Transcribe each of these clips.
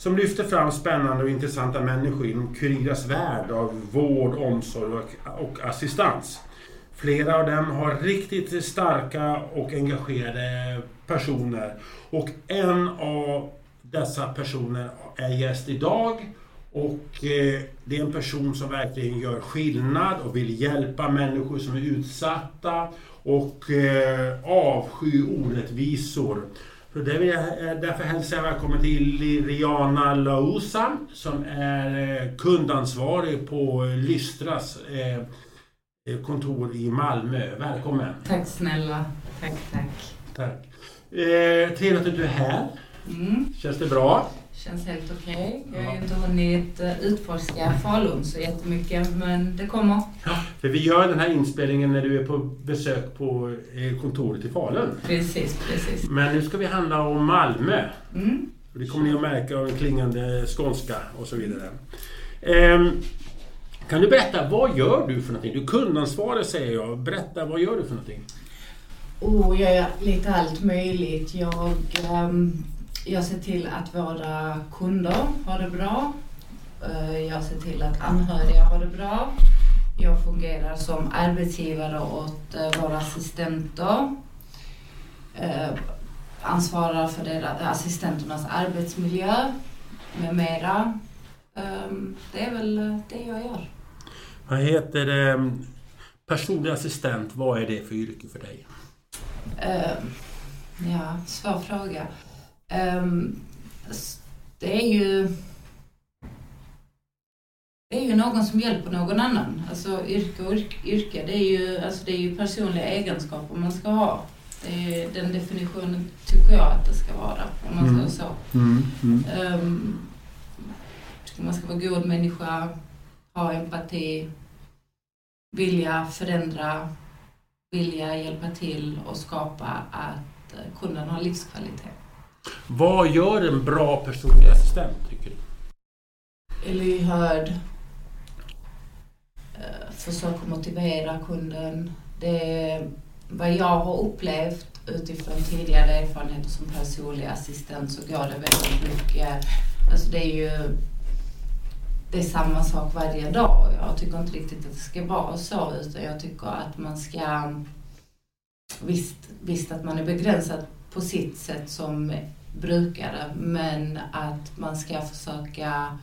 som lyfter fram spännande och intressanta människor inom Kuriras värld av vård, omsorg och, och assistans. Flera av dem har riktigt starka och engagerade personer. Och en av dessa personer är gäst idag. Och eh, det är en person som verkligen gör skillnad och vill hjälpa människor som är utsatta och eh, avsky orättvisor. Så det vill jag eh, därför hälsa jag välkommen till Liriana Lausa som är eh, kundansvarig på Lystras eh, kontor i Malmö. Välkommen! Tack snälla. Tack, tack. Tack. Eh, trevligt att du är här. Mm. Känns det bra? Känns helt okej. Okay. Jag har ju inte hunnit eh, utforska Falun så jättemycket men det kommer. Ja, för vi gör den här inspelningen när du är på besök på eh, kontoret i Falun. Precis, precis. Men nu ska vi handla om Malmö. Mm. Det kommer ni att märka av en klingande skånska och så vidare. Ehm, kan du berätta, vad gör du för någonting? Du är kundansvarig säger jag. Berätta, vad gör du för någonting? Oh, jag gör lite allt möjligt. Jag um, jag ser till att våra kunder har det bra. Eh, jag ser till att anhöriga har det bra. Jag fungerar som arbetsgivare åt eh, våra assistenter. Eh, ansvarar för deras, assistenternas arbetsmiljö med mera. Ehm, det är väl det jag gör. Vad heter det? Personlig assistent, vad är det för yrke för dig? Ehm, ja, svår fråga. Um, det är ju det är ju någon som hjälper någon annan. Alltså yrke och yrke, det är ju, alltså, det är ju personliga egenskaper man ska ha. Det är, den definitionen tycker jag att det ska vara, om man mm. säger så. Mm. Mm. Um, man ska vara god människa, ha empati, vilja förändra, vilja hjälpa till och skapa att eh, kunden har livskvalitet. Vad gör en bra personlig assistent, tycker du? Är lyhörd. Eh, försöker motivera kunden. Det är vad jag har upplevt utifrån tidigare erfarenheter som personlig assistent så går det väldigt mycket, alltså det är ju det är samma sak varje dag. Jag tycker inte riktigt att det ska vara så utan jag tycker att man ska visst, visst att man är begränsad på sitt sätt som brukare men att man ska försöka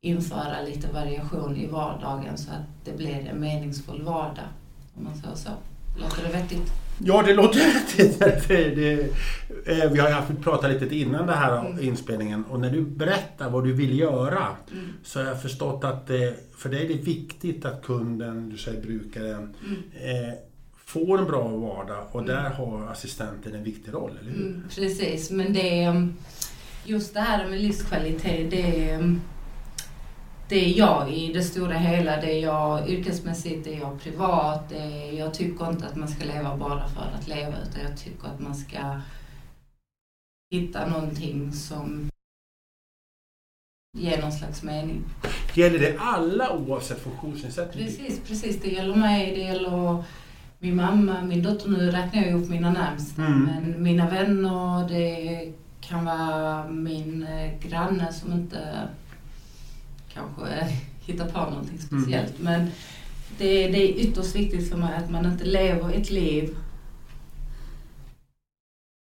införa lite variation i vardagen så att det blir en meningsfull vardag. Om man säger så. Låter det vettigt? Ja, det låter vettigt. Eh, vi har ju pratat lite innan den här mm. inspelningen och när du berättar vad du vill göra mm. så har jag förstått att för dig är det viktigt att kunden, du säger brukaren, mm. eh, får en bra vardag och mm. där har assistenten en viktig roll, eller hur? Mm, precis, men det är um, just det här med livskvalitet, det är, um, det är jag i det stora hela. Det är jag yrkesmässigt, det är jag privat. Är, jag tycker inte att man ska leva bara för att leva utan jag tycker att man ska hitta någonting som ger någon slags mening. Gäller det alla oavsett funktionsnedsättning? Precis, precis. Det gäller mig, det gäller min mamma, min dotter, nu räknar jag ihop mina närmsta, mm. men mina vänner, det kan vara min eh, granne som inte kanske hittar på någonting mm. speciellt. Mm. Men det, det är ytterst viktigt för mig att man inte lever ett liv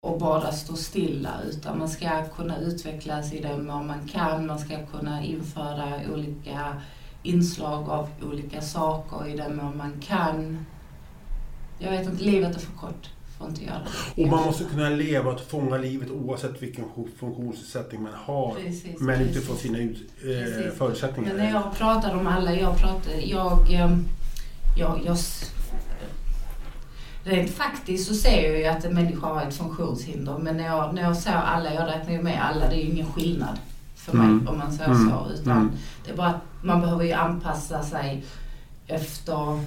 och bara står stilla utan man ska kunna utvecklas i den mån man kan. Man ska kunna införa olika inslag av olika saker i den mån man kan. Jag vet inte, livet är för kort. Får inte göra det. Och man måste kunna leva och fånga livet oavsett vilken funktionsnedsättning man har. Precis, men precis. utifrån sina ut, eh, förutsättningar. Men när jag pratar om alla, jag pratar, jag, ehm, jag, jag Rent faktiskt så ser jag ju att en människa har ett funktionshinder men när jag, när jag säger alla, jag räknar ju med alla, det är ju ingen skillnad för mig mm. om man säger mm. så. Utan mm. det är bara att man behöver ju anpassa sig efter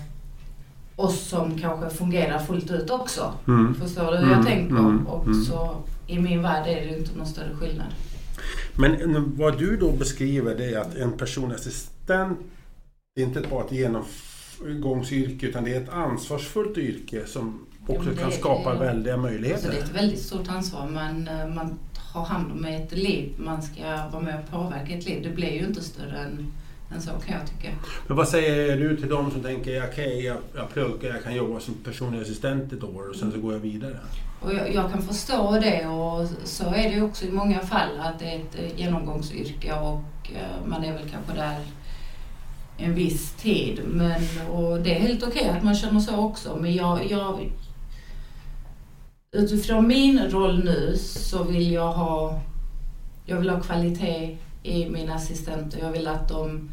oss som kanske fungerar fullt ut också. Mm. Förstår du hur jag mm. tänker? Mm. Och mm. så i min värld är det inte någon större skillnad. Men vad du då beskriver det är att en personlig assistent det är inte bara ett genomgångsyrke utan det är ett ansvarsfullt yrke som också ja, kan skapa är, väldiga möjligheter. Alltså det är ett väldigt stort ansvar men eh, man ha hand om ett liv, man ska vara med och påverka ett liv. Det blir ju inte större än, än så kan jag tycka. Men vad säger du till de som tänker, okej okay, jag, jag pluggar, jag kan jobba som personlig assistent ett år och sen så går jag vidare? Och jag, jag, kan förstå det och så är det också i många fall att det är ett genomgångsyrke och uh, man är väl kanske där en viss tid. Men, och det är helt okej okay att man känner så också men jag, jag utifrån min roll nu så vill jag ha, jag vill ha kvalitet i mina assistenter. Jag vill att de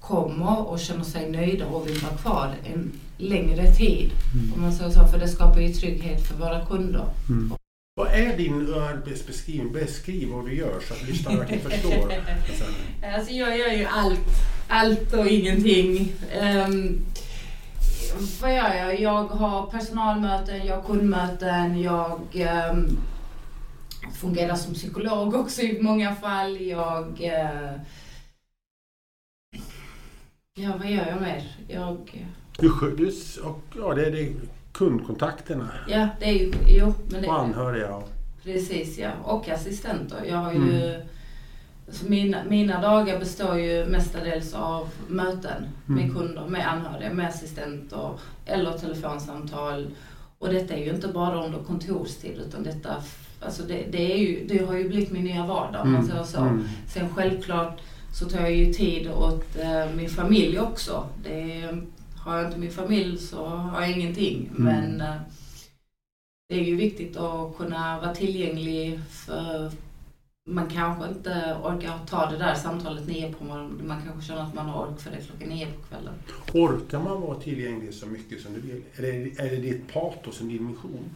kommer och känner sig nöjda och vill vara kvar en längre tid. Mm. Om man säger så, för det skapar ju trygghet för våra kunder. Mm. Vad är din arbetsbeskrivning? Beskriv vad du gör så att lyssnarna verkligen förstår. alltså jag gör ju allt, allt och ingenting. Um, vad gör jag? Jag har personalmöten, jag har kundmöten, jag um, fungerar som psykolog också i många fall. Jag... Uh, ja, vad gör jag mer? Jag... Du, du och, ja, det är det, kundkontakterna. Ja, det är ju... Jo, men det, och anhöriga. Precis, ja. Och assistenter. Jag har ju... Mm Alltså mina, mina dagar består ju mestadels av möten med mm. kunder, med anhöriga, med assistenter eller telefonsamtal. Och detta är ju inte bara under kontorstid utan detta, alltså det, det, är ju, det har ju blivit min nya vardag om man mm. säger så. Mm. Sen självklart så tar jag ju tid åt eh, min familj också. Det, har jag inte min familj så har jag ingenting. Mm. Men eh, det är ju viktigt att kunna vara tillgänglig för man kanske inte orkar ta det där samtalet nio på morgonen. Man kanske känner att man har ork för det klockan nio på kvällen. Orkar man vara tillgänglig så mycket som du vill? Är det, är det ditt patos och din mission?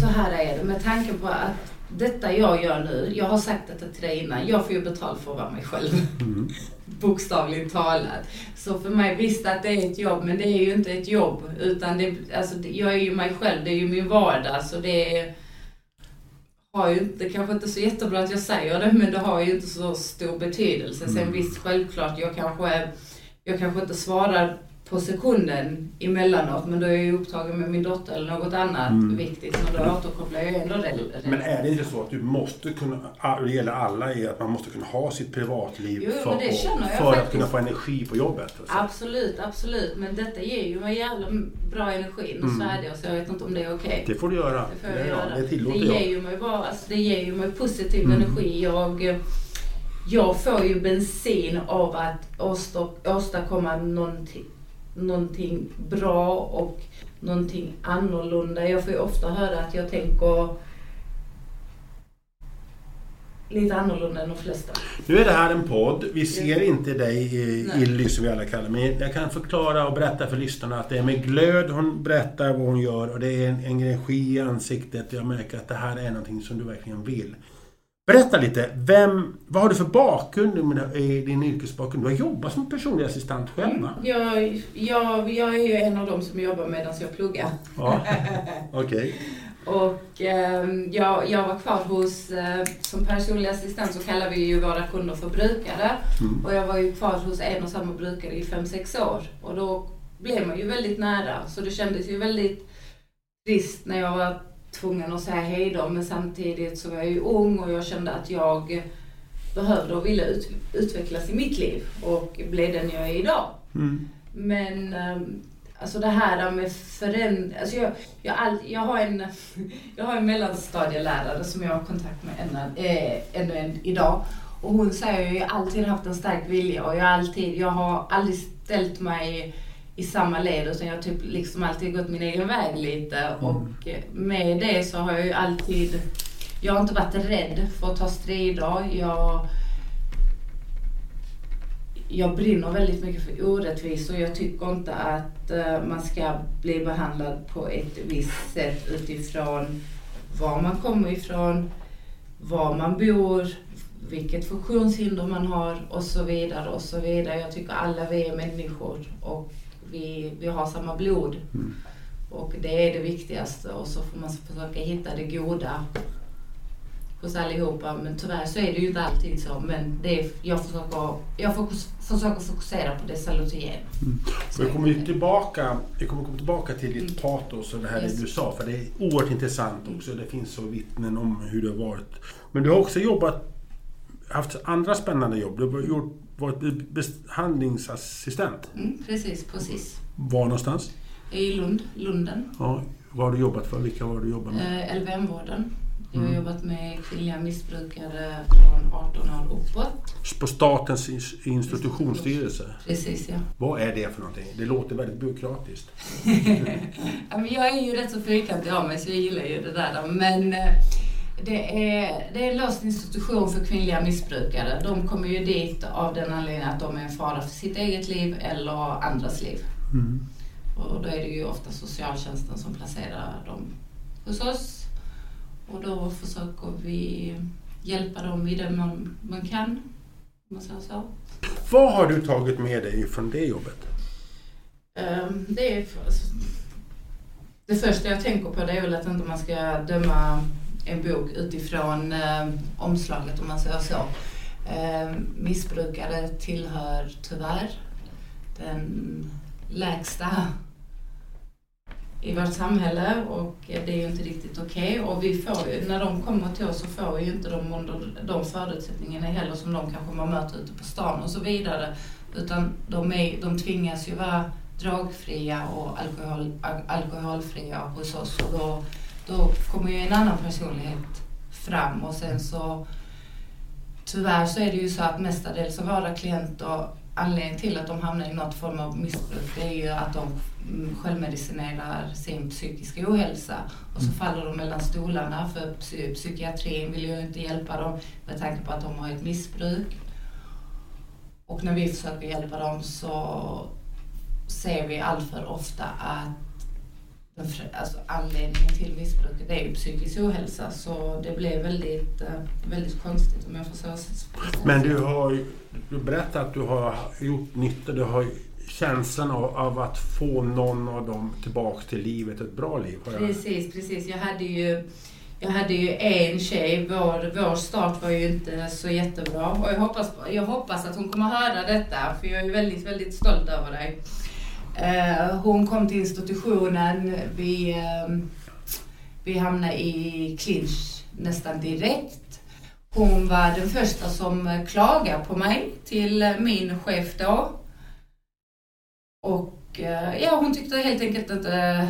Så här är det, med tanke på att detta jag gör nu, jag har sagt detta till dig innan, jag får ju betalt för att vara mig själv. Mm. Bokstavligt talat. Så för mig, visst att det är ett jobb, men det är ju inte ett jobb. Utan det, alltså, jag är ju mig själv, det är ju min vardag. Så det är har ju inte, kanske inte så jättebra att jag säger det, men det har ju inte så stor betydelse. Sen mm. visst, självklart, jag kanske, jag kanske inte svarar på sekunden emellanåt, men då är jag ju upptagen med min dotter eller något annat mm. viktigt, men då återkopplar jag ändå det. Men är det inte så att du måste kunna, det gäller alla, är att man måste kunna ha sitt privatliv jo, för, att, för att kunna få energi på jobbet? Alltså. Absolut, absolut. Men detta ger ju mig jävla bra energi. Mm. Så är det, så jag vet inte om det är okej. Okay. Det får du göra. Det, får jag det, göra. det tillåter det ger jag. Ju mig bara, alltså, det ger ju mig positiv mm. energi. Jag, jag får ju bensin av att åstadkomma någonting någonting bra och någonting annorlunda. Jag får ju ofta höra att jag tänker lite annorlunda än de flesta. Nu är det här en podd. Vi ser inte dig, Illy som vi alla kallar Men jag kan förklara och berätta för lyssnarna att det är med glöd hon berättar vad hon gör och det är en energi i ansiktet. Jag märker att det här är någonting som du verkligen vill. Berätta lite, vem, vad har du för bakgrund i din yrkesbakgrund? Du har jobbat som personlig assistent själv va? Jag, jag, jag är ju en av dem som jobbar medan jag pluggar. Ja, okej. Okay. Och eh, jag, jag var kvar hos, eh, som personlig assistent så kallar vi ju våra kunder för brukare. Mm. Och jag var ju kvar hos en och samma brukare i fem sex år. Och då blev man ju väldigt nära. Så det kändes ju väldigt trist när jag var tvungen att säga hej då, men samtidigt så var jag ju ung och jag kände att jag behövde och ville ut, utvecklas i mitt liv och bli den jag är idag. Mm. Men ehm, alltså det här med förändring, alltså jag, jag, all, jag, har en, jag har en mellanstadielärare som jag har kontakt med ännu, äh, ännu än idag. Och hon säger att jag alltid haft en stark vilja och jag, alltid, jag har aldrig ställt mig i samma led utan jag har typ liksom alltid gått min egen väg lite mm. och med det så har jag ju alltid, jag har inte varit rädd för att ta strider. Jag, jag brinner väldigt mycket för orättvisor. Jag tycker inte att uh, man ska bli behandlad på ett visst sätt utifrån var man kommer ifrån, var man bor, vilket funktionshinder man har och så vidare och så vidare. Jag tycker alla vi är människor och vi, vi har samma blod. Mm. Och det är det viktigaste och så får man försöka hitta det goda hos allihopa. Men tyvärr så är det ju inte alltid så. Men det är, jag, försöker, jag fokus, försöker fokusera på det salutogen. Mm. Vi kommer ju tillbaka, vi kommer komma tillbaka till ditt mm. patos och det här yes. du sa. För det är oerhört intressant också. Det finns så vittnen om hur det har varit. Men du har också jobbat, haft andra spännande jobb. Du har gjort, varit behandlingsassistent. Mm, precis, precis. Var någonstans? I Lund, Lunden. Ja, vad har du jobbat för? Vilka var du jobbat med? Eh, LVM-vården. Jag har mm. jobbat med kvinnliga missbrukare från 18 år uppåt. På Statens institutionsstyrelse? Precis, ja. Vad är det för någonting? Det låter väldigt byråkratiskt. jag är ju rätt så fyrkantig av mig så jag gillar ju det där. Men eh, det är, det är en låst institution för kvinnliga missbrukare. De kommer ju dit av den anledningen att de är en fara för sitt eget liv eller andras liv. Mm. Och då är det ju ofta socialtjänsten som placerar dem hos oss. Och då försöker vi hjälpa dem i det man, man kan, man så. Vad har du tagit med dig från det jobbet? Um, det, är, det första jag tänker på det är väl att inte man ska döma en bok utifrån eh, omslaget om man säger så. Eh, missbrukare tillhör tyvärr den lägsta i vårt samhälle och det är ju inte riktigt okej. Okay. Och vi får ju, när de kommer till oss så får vi ju inte de under de förutsättningarna heller som de kanske man möter ute på stan och så vidare. Utan de, är, de tvingas ju vara drogfria och alkohol, alkoholfria hos oss och då, då kommer ju en annan personlighet fram och sen så tyvärr så är det ju så att mestadels av våra klienter anledningen till att de hamnar i något form av missbruk det är ju att de självmedicinerar sin psykiska ohälsa och så mm. faller de mellan stolarna för psykiatrin vill ju inte hjälpa dem med tanke på att de har ett missbruk. Och när vi försöker hjälpa dem så ser vi alltför ofta att alltså anledningen till missbruket är ju psykisk ohälsa så det blir väldigt, eh, väldigt konstigt om jag får säga Men du har du berättat att du har gjort nytta, du har känslan av, av, att få någon av dem tillbaks till livet, ett bra liv. Precis, precis. Jag hade ju jag hade ju en tjej, vår, vår start var ju inte så jättebra och jag hoppas, jag hoppas att hon kommer höra detta för jag är väldigt, väldigt stolt över dig. Eh, hon kom till institutionen. Vi, ehm, vi hamnade i clinch nästan direkt. Hon var den första som klagade på mig till min chef då. Och eh, ja, hon tyckte helt enkelt inte...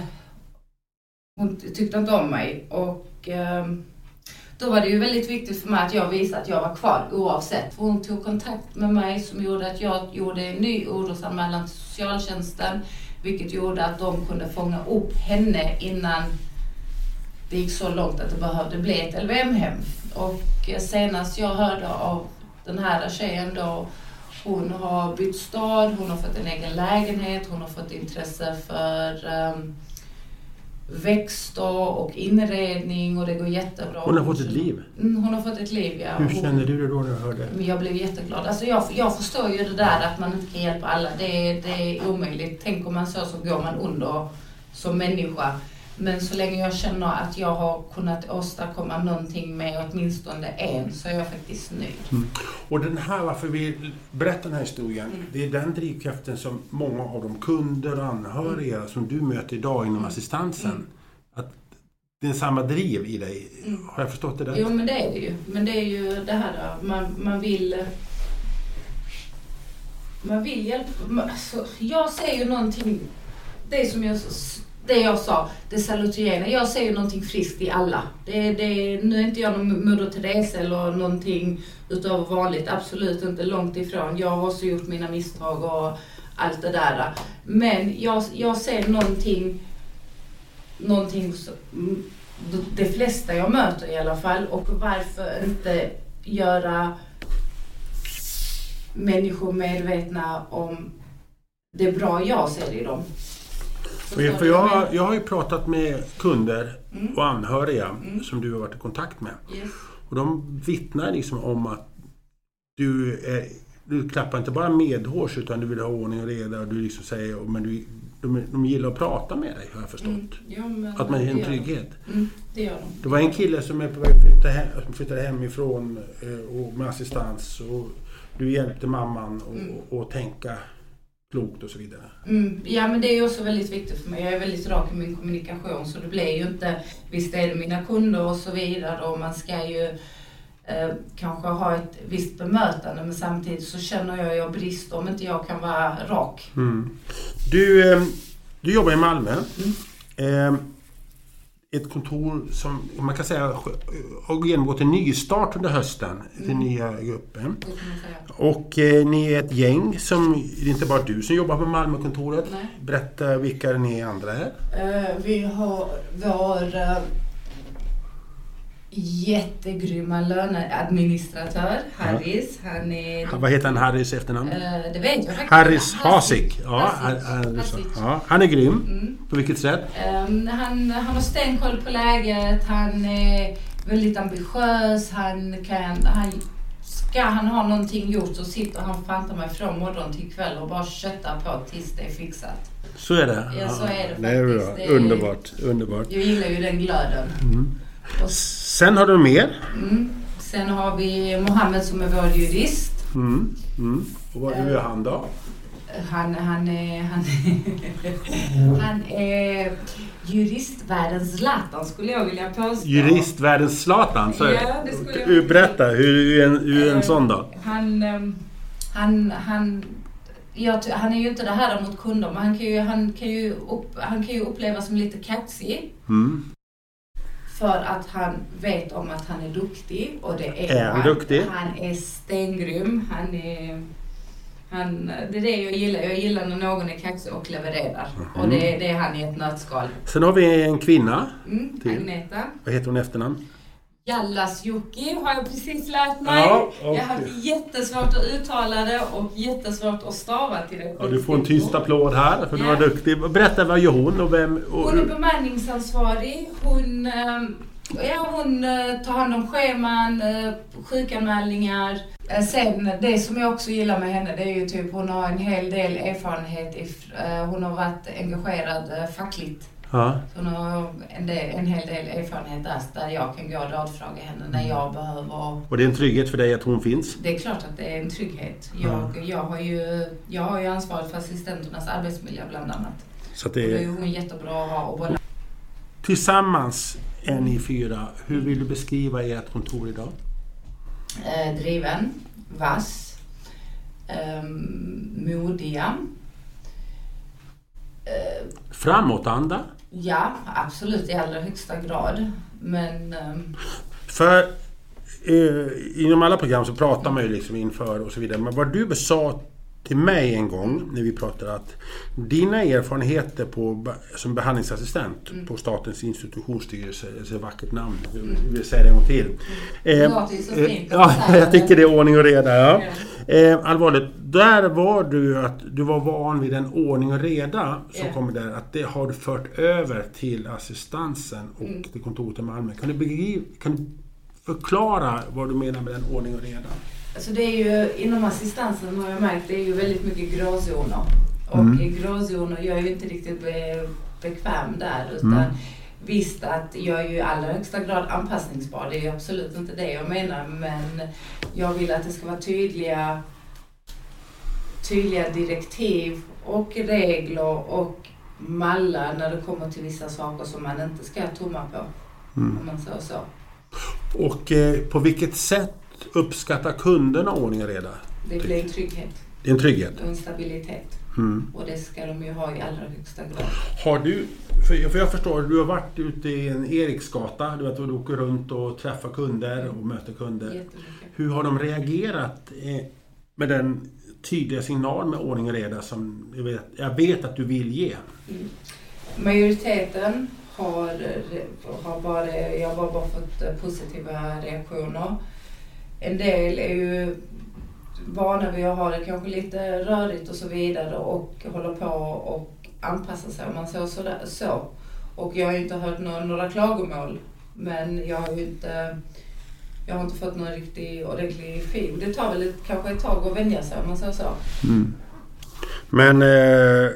Hon tyckte inte om mig. Och ehm, då var det ju väldigt viktigt för mig att jag visade att jag var kvar oavsett. Hon tog kontakt med mig som gjorde att jag gjorde en ny orosanmälan till socialtjänsten. Vilket gjorde att de kunde fånga upp henne innan det gick så långt att det behövde bli ett LVM-hem. Och eh, senast jag hörde av den här tjejen då, hon har bytt stad, hon har fått en egen lägenhet, hon har fått intresse för um, växter och inredning och det går jättebra. Hon har fått ett liv? Mm, hon har fått ett liv, ja. Hur känner du dig då när du hörde? Jag blev jätteglad. Alltså jag, jag förstår ju det där att man inte kan hjälpa alla. Det, det är omöjligt. Tänker man så så går man under som människa. Men så länge jag känner att jag har kunnat åstadkomma någonting med åtminstone en så är jag faktiskt nöjd. Mm. Och den här, varför vi berättar den här historien, mm. det är den drivkraften som många av de kunder och anhöriga mm. som du möter idag inom mm. assistansen, mm. att det är samma driv i dig. Mm. Har jag förstått det där? Jo, men det är det ju. Men det är ju det här man, man vill man vill hjälpa. Alltså, jag ser ju någonting, det som jag det jag sa, det salutogena. Jag ser ju någonting friskt i alla. Det, det, nu är inte jag någon Moder Teresa eller någonting utöver vanligt, absolut inte, långt ifrån. Jag har också gjort mina misstag och allt det där. Men jag, jag ser någonting, någonting, de flesta jag möter i alla fall, och varför inte göra människor medvetna om det bra jag ser i dem. För jag, jag har ju pratat med kunder mm. och anhöriga mm. som du har varit i kontakt med. Yes. Och de vittnar liksom om att du, är, du klappar inte bara medhårs utan du vill ha ordning och reda. Och du liksom säger, men du de, de gillar att prata med dig har jag förstått. Mm. Ja, Att man ger en gör de. trygghet. Mm, det gör de. Det var en kille som är på väg att flytta hem, flyttade hemifrån eh, och med assistans. Och du hjälpte mamman att Mm. tänka klokt och så vidare. Mm, ja men det är ju också väldigt viktigt för mig. Jag är väldigt rak i min kommunikation så det blir ju inte, visst är det mina kunder och så vidare och man ska ju eh, kanske ha ett visst bemötande men samtidigt så känner jag jag brister om inte jag kan vara rak. Mm. Du, eh, du jobbar i Malmö. Mm. Eh, ett kontor som man kan säga har genomgått en nystart under hösten. Den Mm. nya gruppen. Och eh, ni är ett gäng som, det är inte bara du som jobbar på Malmökontoret. Nej. Berätta vilka ni andra är. Eh, vi har vår uh, jättegrymma löneadministratör Harris. Han är... Vad heter han, Harrys efternamn? Eh, det vet jag faktiskt. Harris Hasik. Ja, Hasik. Harris- Hasik. ja, han är grym. Mm. På vilket sätt? Um, han, han har stenkoll på läget, han är väldigt ambitiös, han kan... Han, ska han ha någonting gjort så sitter han framför mig från morgon till kväll och bara köttar på tills det är fixat. Så är det? Ja, så är det Det är bra. faktiskt. Det är- Underbart. Underbart. Jag gillar ju den glöden. Och, Sen har du mer. mm, sen har vi Mohammed som är vår jurist. Mm. Mm. Och vad är han då? Han, han, är, han, är, han är juristvärldens Zlatan skulle jag vilja påstå. Juristvärldens Zlatan. Så Ja, det skulle jag- Berätta, hur, hur, är en, hur en sån då? Han, ehm, han, han, jag, han är ju inte det här mot kunder, men han kan ju, han kan ju, upp, han kan ju upplevas som lite kaxig. Mm. För att han vet om att han är duktig och det är, Är han duktig? Han är stengrym. Han är, han, det är det jag gillar. Jag gillar när någon är kaxig och levererar. Mhm. Och det, det är han i ett nötskal. Sen har vi en kvinna. Mm, Till. Agneta. Vad heter hon efternamn? Jallasjokki har jag precis lärt mig. Ja, Jag har haft jättesvårt att uttala det och jättesvårt att stava till det. Ja, du får en tyst applåd här för du Ja. var duktig. Berätta, vad gör hon och vem? Och, Hon är bemanningsansvarig. Hon, ehm, ja, hon eh, tar hand om scheman, eh, sjukanmälningar. Eh, Sen det som jag också gillar med henne det är ju typ hon har en hel del erfarenhet. Hon har varit engagerad fackligt. Ja. Så Hon har en, del, en hel del erfarenhet där, jag kan gå och rådfråga henne när jag behöver. och det är en trygghet för dig att hon finns? Det är klart att det är en trygghet. Jag, jag, har, ju, jag har ju ansvaret för assistenternas arbetsmiljö bland annat. Så att Och det då är är, hon jättebra att ha och bolla tillsammans är ni fyra. Hur vill du beskriva ert kontor idag? eh, driven, vass, ehm, modiga. Eh, Framåtanda? Ja, absolut i allra högsta grad. Men Um... För eh, inom alla program så pratar man ju liksom inför och så vidare. Men vad du sa till mig en gång när vi pratade att dina erfarenheter på, som behandlingsassistent Mm. på Statens institutionsstyrelse, det är ett vackert namn, jag vill säga det en gång till. Eh, så eh, fint att Ja, jag tycker det är ordning och reda. Ja. Eh, allvarligt, där var du att du var van vid en ordning och reda som Ja. kommer där. Att det har du fört över till assistansen och Mm. till kontoret i Malmö. Kan du, begriva, kan du förklara vad du menar med den ordning och reda? Alltså det är ju, inom assistansen har jag märkt, det är ju väldigt mycket gråzoner. Och Mm. gråzoner, jag är ju inte riktigt be, bekväm där. Utan Mm. Visst att jag är ju i allra högsta grad anpassningsbar, det är ju absolut inte det jag menar. Men jag vill att det ska vara tydliga, tydliga direktiv och regler och mallar när det kommer till vissa saker som man inte ska tumma på. Mm. Om man säger så. Och eh, på vilket sätt uppskattar kunderna ordning och reda? Det blir en trygghet Det är en trygghet. och en stabilitet. Mm. Och det ska de ju ha i allra högsta grad. Har du, för, för jag förstår, du har varit ute i en Eriksgata, du vet, du åker runt och träffar kunder och möter kunder. Jättemycket. Hur har de reagerat eh, med den tydliga signal med ordning och reda som jag vet, jag vet att du vill ge? Mm. Majoriteten har, har bara, jag har bara fått positiva reaktioner. En del är ju vana vid att ha det kanske lite rörigt och så vidare och håller på och anpassar sig om man så, så, så. Och jag har ju inte hört några, några klagomål. Men jag har ju inte, jag har inte fått någon riktig ordentlig feed. Det tar väl ett, kanske ett tag att vänja sig om man säger så. Mm. Men eh,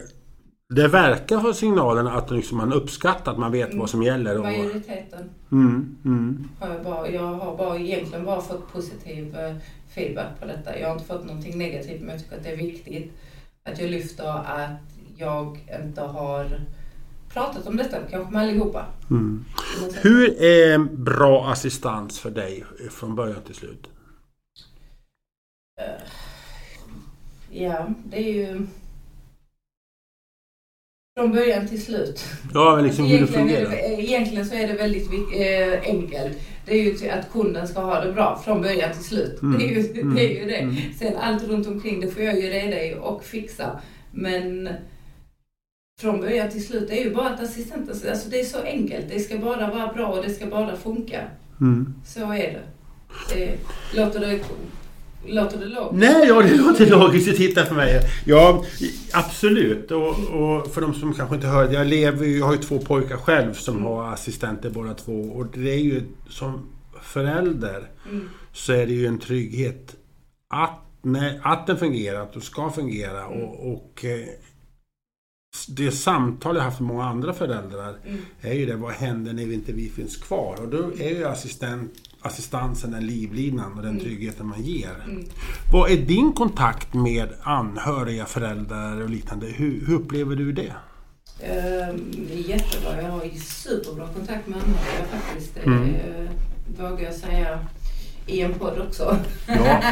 det verkar ha signalerna att liksom man uppskattar att man vet vad som gäller. Och... Majoriteten Mm, mm. har jag bara, jag har bara egentligen bara fått positiv eh, feedback på detta. Jag har inte fått någonting negativt men jag tycker att det är viktigt att jag lyfter att jag inte har pratat om detta, kanske med allihopa. Mm. Hur är bra assistans för dig från början till slut? Eh, Ja, det är ju från början till slut. Ja, men liksom hur det egentligen, är fungerar. det, egentligen så är det väldigt eh, enkelt. Det är ju att kunden ska ha det bra från början till slut. Mm. Det, är ju, Mm. det är ju det. Mm. Sen allt runt omkring det får jag ju reda i och fixa. Men från början till slut, det är ju bara att assistenten, alltså det är så enkelt. Det ska bara vara bra och det ska bara funka. Mm. Så är det. det låter det, låter det lågt? Nej, ja, det låter logiskt att titta för mig. Ja, absolut. Och, och för de som kanske inte hör, jag lever ju, jag har ju två pojkar själv som har assistenter båda två. Och det är ju som förälder Mm. så är det ju en trygghet att, när, att den fungerar, att den ska fungera. Och, och eh, det samtal jag haft med många andra föräldrar Mm. är ju det, vad händer när vi inte vi finns kvar? Och då är ju assistent, assistansen den livlinan och den Mm. tryggheten man ger. Mm. Vad är din kontakt med anhöriga, föräldrar och liknande? Hur, hur upplever du det? Ehm, jättebra. Jag har superbra kontakt med anhöriga faktiskt. Mm. eh, vågar jag säga i en podd också. Ja,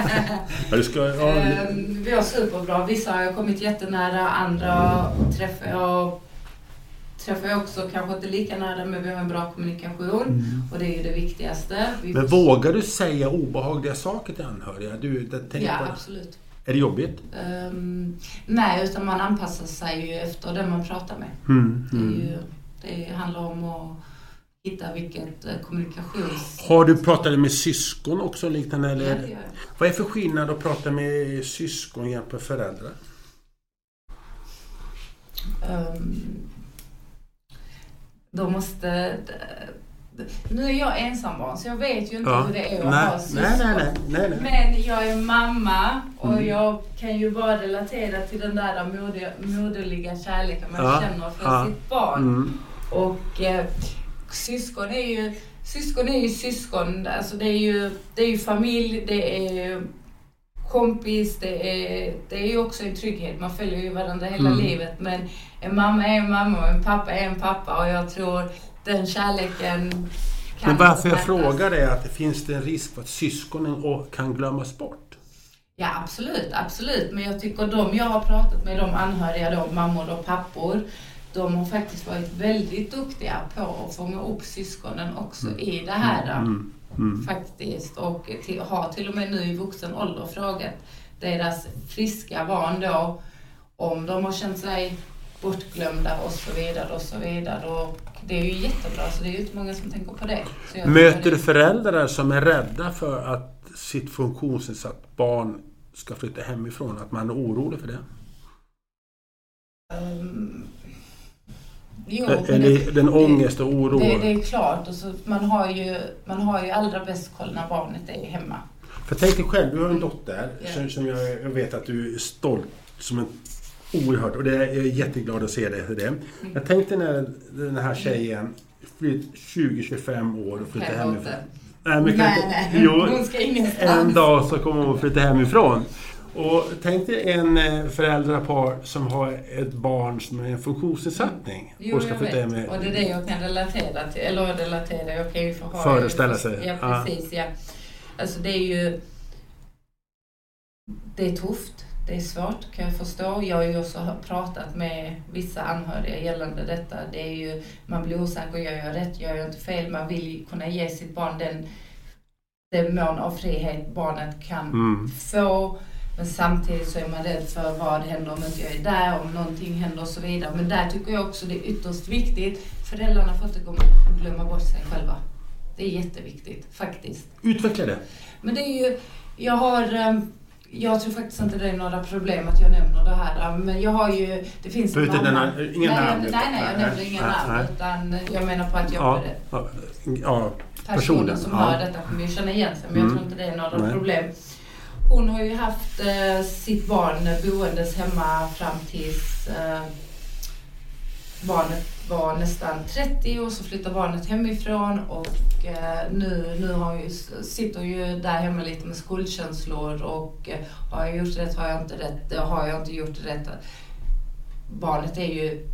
ja det ska... Ja, Ehm, vi har superbra. Vissa har jag kommit jättenära, andra träffar jag träffar jag också kanske inte lika nära men vi har en bra kommunikation Mm. och det är ju det viktigaste. Vi Men vågar du säga obehagliga saker till anhöriga? Du, det, Ja, det. absolut. Är det jobbigt? Ehm, nej, utan man anpassar sig ju efter den man pratar med. Mm, Det, är mm. ju, det handlar om att hitta vilket eh, kommunikations... Har du pratat med syskon också liknande? Ja, Eller? det gör jag. Vad är för skillnad att prata med syskon jämfört med föräldrar? Ehm, då måste... Nu är jag ensambarn så jag vet ju inte hur det är att nej, ha syskon. nej, nej, nej, nej, nej. Men jag är mamma och Mm. jag kan ju bara relatera till den där moder, moderliga kärleken man Ja, känner för ja. sitt barn. Mm. Och eh, syskon är ju syskon. Är ju syskon. Alltså det, är ju, det är ju familj, det är kompis, det är, det är ju också en trygghet. Man följer ju varandra hela Mm. livet. Men en mamma är en mamma och en pappa är en pappa. Och jag tror den kärleken kan Men varför jag frågar är att det finns det en risk för att syskonen kan glömmas bort. Ja absolut, absolut. Men jag tycker de jag har pratat med, de anhöriga, de mammor och pappor, de har faktiskt varit väldigt duktiga på att fånga upp syskonen också i det här. Mm. Mm. Faktiskt. Och till, har till och med nu i vuxen ålder frågat deras friska barn då om de har känt sig bortglömda och så vidare och så vidare. Och det är ju jättebra, så det är ju inte många som tänker på det. Möter du föräldrar som är rädda för att sitt funktionsnedsatt barn ska flytta hemifrån? Att man är orolig för det? Ehm, jo, men det- Eller den ångest och oro? Det, det är klart. Och så man, har ju, man har ju allra bäst koll när barnet är hemma. För tänk dig själv, du har en dotter Ja. som, som jag, jag vet att du är stolt som en oerhört och det är, jag är jätteglad att se det. för det. Jag tänkte när den här tjejen flytt 20-25 år och flyttar hemifrån. Nej, men kan Nej, inte- nej. Jo, Hon ska ingenstans. en dag så kommer hon flytta hemifrån. Och tänk dig en eh, föräldrapar som har ett barn som är en funktionsnedsättning. Jo, och ska jag vet. hem. Och det är det jag kan relatera till. Eller relatera, jag kan ju ha... Föreställa sig. Ja, Ja. precis. Ja. Alltså det är ju... Det är tufft. Det är svårt kan jag förstå. Jag har ju också pratat med vissa anhöriga gällande detta. Det är ju, man blir osäker, gör jag rätt, gör jag inte fel? Man vill ju kunna ge sitt barn den, den mån av frihet barnet kan Mm. få. Men samtidigt så är man rädd för vad händer om inte jag är där, om någonting händer och så vidare. Men där tycker jag också det är ytterst viktigt. Föräldrarna får inte glömma- bort sig själva. Det är jätteviktigt, faktiskt. Utveckla det. Men det är ju, jag har, ehm, jag tror faktiskt inte det är några problem att jag nämner det här. Men jag har ju, det finns Du vet inte mamma- den här- inga nej, namn, Nej, nej, jag nämner inga namn. Utan jag menar på att jag Ja, ja, ja, personen som ja. hör detta kommer ju känna igen sig, men jag Mm. tror inte det är några Nej. problem. Hon har ju haft eh, sitt barn boendes hemma fram tills eh, barnet var nästan 30 och så flyttade barnet hemifrån och eh, nu, nu har ju, sitter ju där hemma lite med skuldkänslor och eh, har jag gjort rätt, har jag inte rätt, har jag inte gjort rätt? Barnet är ju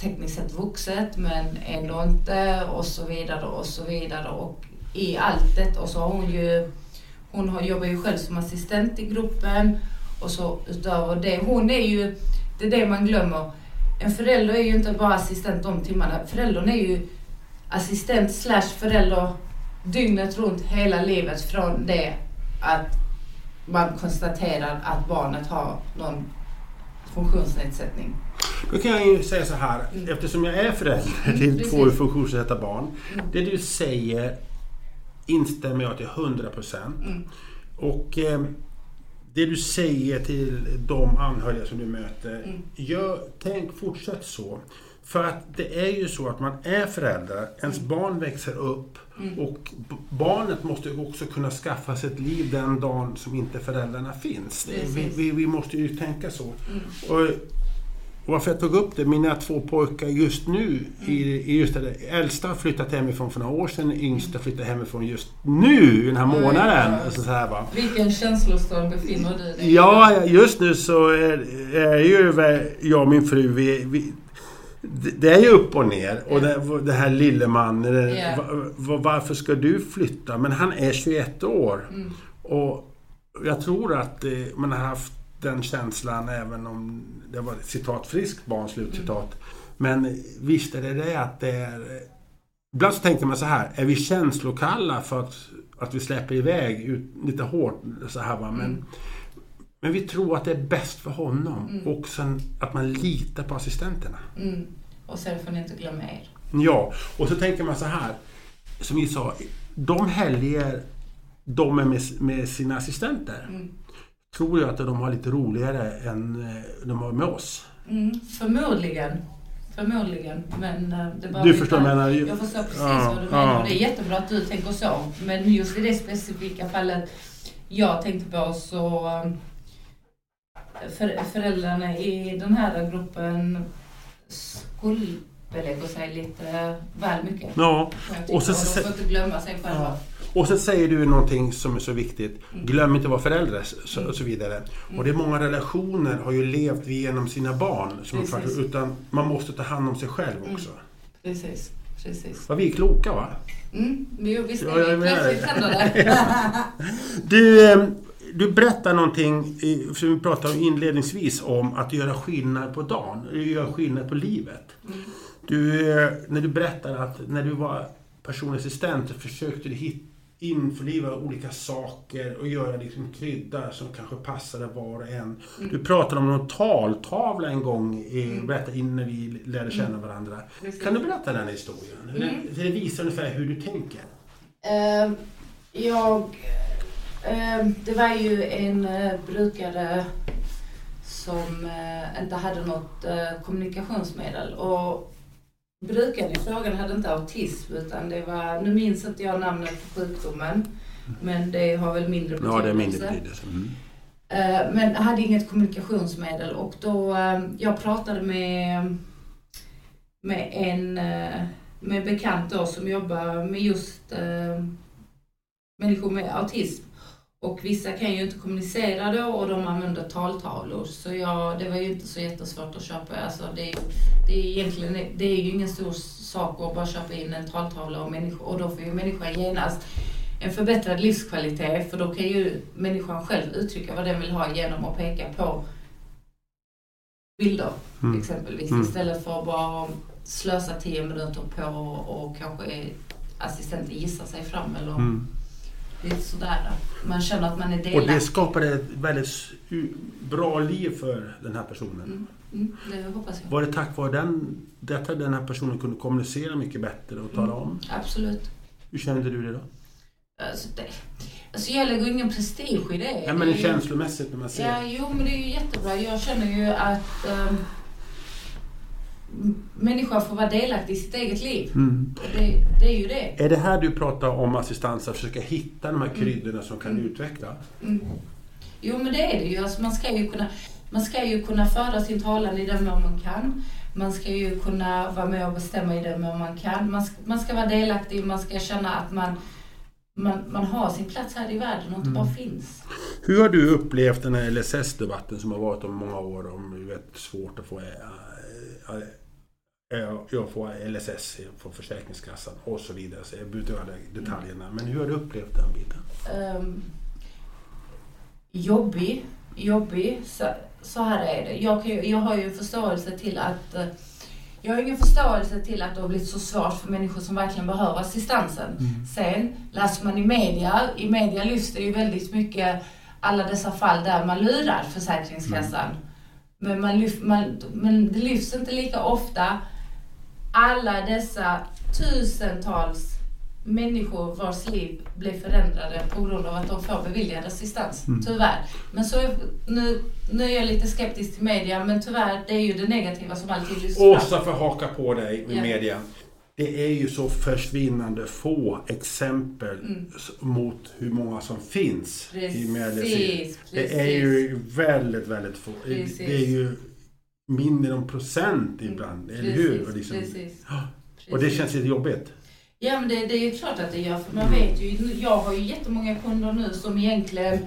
tekniskt sett vuxet men ändå inte och så vidare och så vidare och i allt det och så har hon ju hon har, jobbar ju själv som assistent i gruppen och så utöver det, hon är ju, det är det man glömmer. En förälder är ju inte bara assistent de timmarna. Föräldern är ju assistent slash förälder dygnet runt hela livet från det att man konstaterar att barnet har någon funktionsnedsättning. Då kan jag ju säga så här, mm. eftersom jag är förälder till mm, två funktionsnedsatta barn. Mm. Det du säger instämmer jag till 100 procent. Mm. Och eh, det du säger till de anhöriga som du möter, mm. gör, tänk fortsätt så. För att det är ju så att man är förälder, ens mm. barn växer upp mm. och barnet måste också kunna skaffa sig ett liv den dagen som inte föräldrarna finns. Vi, vi, vi, måste ju tänka så. Mm. Och, varför jag tog upp det, mina två pojkar just nu, i, i just det, äldsta har flyttat hemifrån för några år sedan, yngsta flyttar hemifrån just nu, den här månaden. Ja, Så här, va. Vilken känslostorm befinner du dig i? Ja, just nu så är, är ju jag och min fru, vi, vi det är ju upp och ner. Och det, det här lille mannen, yeah. varför ska du flytta? Men han är 21 år. Mm. Och jag tror att eh, man har haft den känslan även om det var ett citat friskt barn, slutcitat. Mm. Men visst är det det att det är... Ibland så tänker man så här, är vi känslokalla för att, att vi släpper iväg ut, lite hårt så här va? Men, mm. men vi tror att det är bäst för honom mm. och sen att man litar på assistenterna. Mm. Och sen får ni inte glömma er. Ja, och så tänker man så här, som vi sa, de helger de är med, med sina assistenter. Mm tror jag att de har lite roligare än eh, de har med oss. Mm, förmodligen. Förmodligen. Men eh, det bara du förstår vad jag menar? Jag förstår precis ja, vad du menar. Ja. Det är jättebra att du tänker så. Men just i det specifika fallet jag tänkte på så eh, för, föräldrarna i den här gruppen skuldbelägger sig lite väl mycket. Ja. Och, så, och de får inte glömma sig själva. Ja. Och så säger du någonting som är så viktigt. Mm. Glöm inte att vara förälder så, och så vidare. Mm. Och det är många relationer har ju levt genom sina barn. Som Precis. utan man måste ta hand om sig själv mm. också. Precis. Precis. Vad vi är kloka va? Mm, jo, visst är vi plötsligt du, eh, du berättar någonting som vi pratade om inledningsvis om att göra skillnad på dagen, göra skillnad på livet. Mm. Du, eh, när du berättar att när du var personlig assistent så försökte du hitta införliva olika saker och göra liksom krydda som kanske passade var och en. Mm. Du pratade om någon taltavla en gång, i, mm. berätta innan vi lärde känna mm. varandra. Kan du berätta den historien? Mm. Det visar ungefär hur du tänker. Uh, jag... Uh, det var ju en uh, brukare som inte hade något kommunikationsmedel. Och Brukaren i frågan hade inte autism utan det var, nu minns inte jag namnet på sjukdomen, men det har väl mindre betydelse. Ja, det är mindre betydelse. Mm. Eh, men hade inget kommunikationsmedel och då, eh, jag pratade med, med en eh, med bekant då som jobbar med just människor med autism. Och vissa kan ju inte kommunicera då och de använder taltavlor. Så ja, det var ju inte så jättesvårt att köpa. Alltså det, det, är egentligen, det är ju ingen stor sak att bara köpa in en taltavla och, människor, och då får ju människan genast en förbättrad livskvalitet för då kan ju människan själv uttrycka vad den vill ha genom att peka på bilder mm. exempelvis mm. istället för att bara slösa tio minuter på och, och kanske assistenten gissar sig fram eller mm lite sådär. Man känner att man är delaktig. Och det skapade ett väldigt bra liv för den här personen. Mm. Mm, det hoppas jag. Var det tack vare den, detta den här personen kunde kommunicera mycket bättre och tala om? Mm, absolut. Hur kände du det då? Alltså, det, alltså jag lägger ingen prestige i det. Ja, men det känslomässigt när man ser. Ja, jo men det är ju jättebra. Jag känner ju att um, människa får vara delaktig i sitt eget liv. Mm. Det, det, är ju det. Är det här du pratar om assistans, att försöka hitta de här mm. kryddorna som kan mm. utveckla? Mm. Jo men det är det ju. Alltså man, ska ju kunna, man ska ju kunna föra sin talan i den mån man kan. man ska ju kunna vara med och bestämma i det men man kan. Man ska, man ska vara delaktig, man ska känna att man, man, man har sin plats här i världen och inte Mm. bara finns. Hur har du upplevt den här LSS-debatten som har varit om många år om hur vet, svårt att få äh, äh, jag får LSS från Försäkringskassan och så vidare. Så jag behöver inte detaljerna. Men hur har du upplevt den biten? um, jobbig. Jobbig. Så, så här är det. Jag, kan, jag har ju förståelse till att eh, jag har ingen förståelse till att det har blivit så svårt för människor som verkligen behöver assistansen. Sen läser man i media, i media lyfts det ju väldigt mycket alla dessa fall där man lurar Försäkringskassan. Men, man lyf, man, men det lyfts inte lika ofta alla dessa tusentals människor vars liv blir förändrade på grund av att de får beviljad assistans. Tyvärr. Men så är, nu, nu är jag lite skeptisk till media, men tyvärr, det är ju det negativa som alltid fram. Åsa får haka på dig med Ja. media. Det är ju så försvinnande få exempel Mm. mot hur många som finns i media. Precis, Det är ju väldigt, väldigt få. Precis. Det är ju mindre än procent ibland, eller hur? Och, liksom, precis. Och det känns lite jobbigt. Ja men det, det är klart att det gör, för man vet ju, jag har ju jättemånga kunder nu som egentligen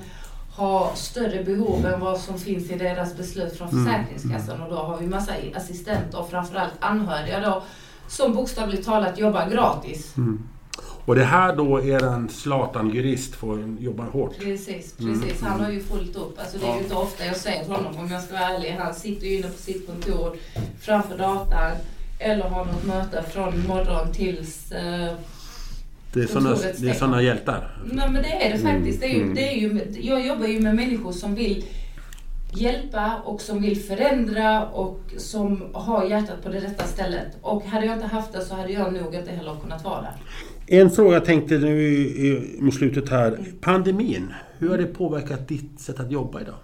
har större behov än vad som finns i deras beslut från Mm, Försäkringskassan och då har vi massa assistenter och framförallt anhöriga då som bokstavligt talat jobbar gratis. Mm. Och det här då är en Zlatan-jurist får jobba hårt. Precis, Mm, precis. Han har ju fullt upp. Alltså det är ju inte ofta jag ser honom om jag ska vara ärlig. Han sitter ju inne på sitt kontor framför datan eller har något möte från morgon tills eh, Det är såna, det är såna hjältar. Nej men det är det faktiskt. Det är ju, Mm. det är ju, jag jobbar ju med människor som vill hjälpa och som vill förändra och som har hjärtat på det rätta stället. Och hade jag inte haft det så hade jag nog inte heller kunnat vara där. En fråga jag tänkte nu i, i, mot slutet här. Pandemin, hur har det påverkat ditt sätt att jobba idag?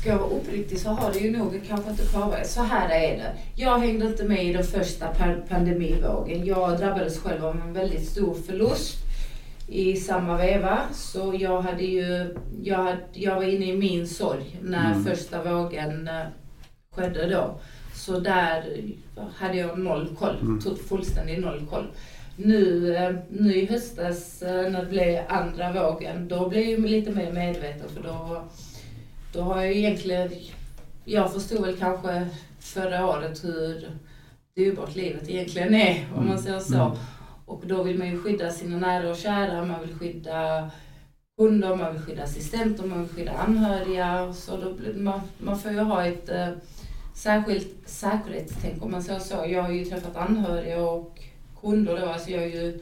Ska jag vara uppriktig så har det ju nog kanske inte påverkat. Så här är det. Jag hängde inte med i den första pa- pandemivågen. Jag drabbades själv av en väldigt stor förlust i samma veva. Så jag hade ju, jag, hade, jag var inne i min sorg när Mm. första vågen eh, skedde då. Så där hade jag noll koll, Mm. tog fullständig noll koll. Nu, eh, nu i höstas eh, när det blev andra vågen, då blev jag lite mer medveten för då, då har jag egentligen, jag förstod väl kanske förra året hur dyrbart livet egentligen är, om man säger så. Mm. Och då vill man ju skydda sina nära och kära, man vill skydda kunder, man vill skydda assistenter, man vill skydda anhöriga. Så då, man, man får ju ha ett eh, särskilt säkerhetstänk om man säger så. Jag har ju träffat anhöriga och kunder då, alltså jag har ju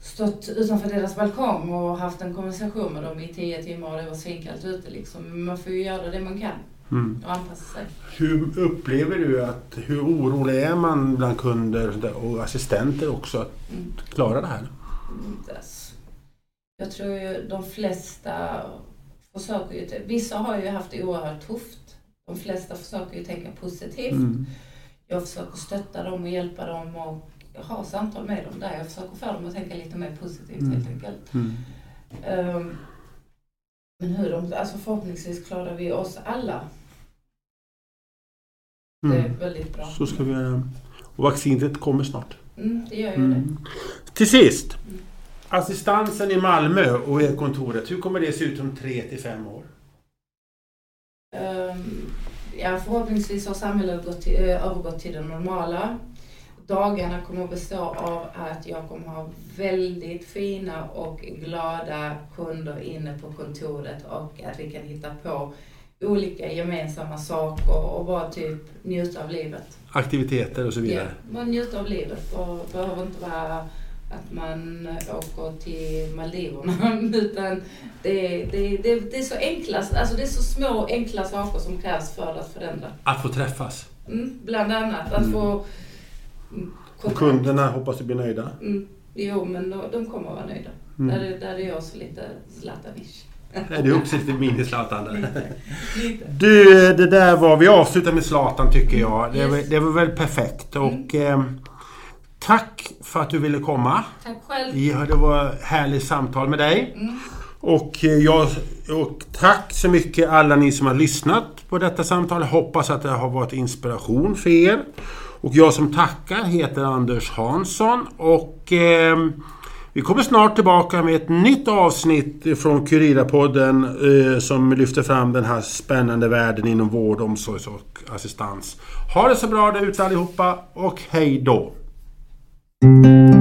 stått utanför deras balkong och haft en konversation med dem i tio timmar och det var svinkallt ute liksom. Man får ju göra det man kan Mm. och anpassa sig. Hur upplever du att, hur orolig är man bland kunder och, assistenter också att Mm. klara det här? Mm, Jag tror ju de flesta försöker ju, vissa har ju haft det oerhört tufft. De flesta försöker ju tänka positivt. Mm. Jag försöker stötta dem och hjälpa dem och ha samtal med dem där. Jag försöker få dem att tänka lite mer positivt Mm. helt enkelt. Mm. Ehm, men hur de, alltså förhoppningsvis klarar vi oss alla. Det är Mm. väldigt bra. Så ska vi göra. Och vaccinet kommer snart. Mm, det gör ju det. Mm. Till sist. Assistansen i Malmö och er kontoret, hur kommer det se ut om tre till fem år? Ehm, ja, förhoppningsvis har samhället gått till, eh, övergått till det normala. Dagarna kommer att bestå av att jag kommer ha väldigt fina och glada kunder inne på kontoret och att vi kan hitta på olika gemensamma saker och bara typ njuta av livet. Aktiviteter och så Ja, vidare. bara njuta av livet och behöver inte vara att man åker till Maldiverna utan det, det, det, det är så enkla, alltså det är så små enkla saker som krävs för att förändra. Att få träffas. Mm, bland annat att Mm. få mm, Och kontakt. kunderna hoppas du blir nöjda. Mm, jo, men de, de kommer att vara nöjda. Mm. Där, är- där är jag så lite Zlatanish. Är det också lite mini-Zlatan. Du, det där var... Vi avslutar med Zlatan tycker jag. Det, var, Yes. det var väl perfekt. Och ehm, tack för att du ville komma. Tack själv. Ja, Det var härligt samtal med dig. Mm. Och, eh, jag, och tack så mycket alla ni som har lyssnat på detta samtal. Hoppas att det har varit inspiration för er. Och jag som tackar heter Anders Hansson och eh, vi kommer snart tillbaka med ett nytt avsnitt från Kurirapodden eh, som lyfter fram den här spännande världen inom vård, omsorg och assistans. Ha det så bra där ute allihopa och hej då! thank you.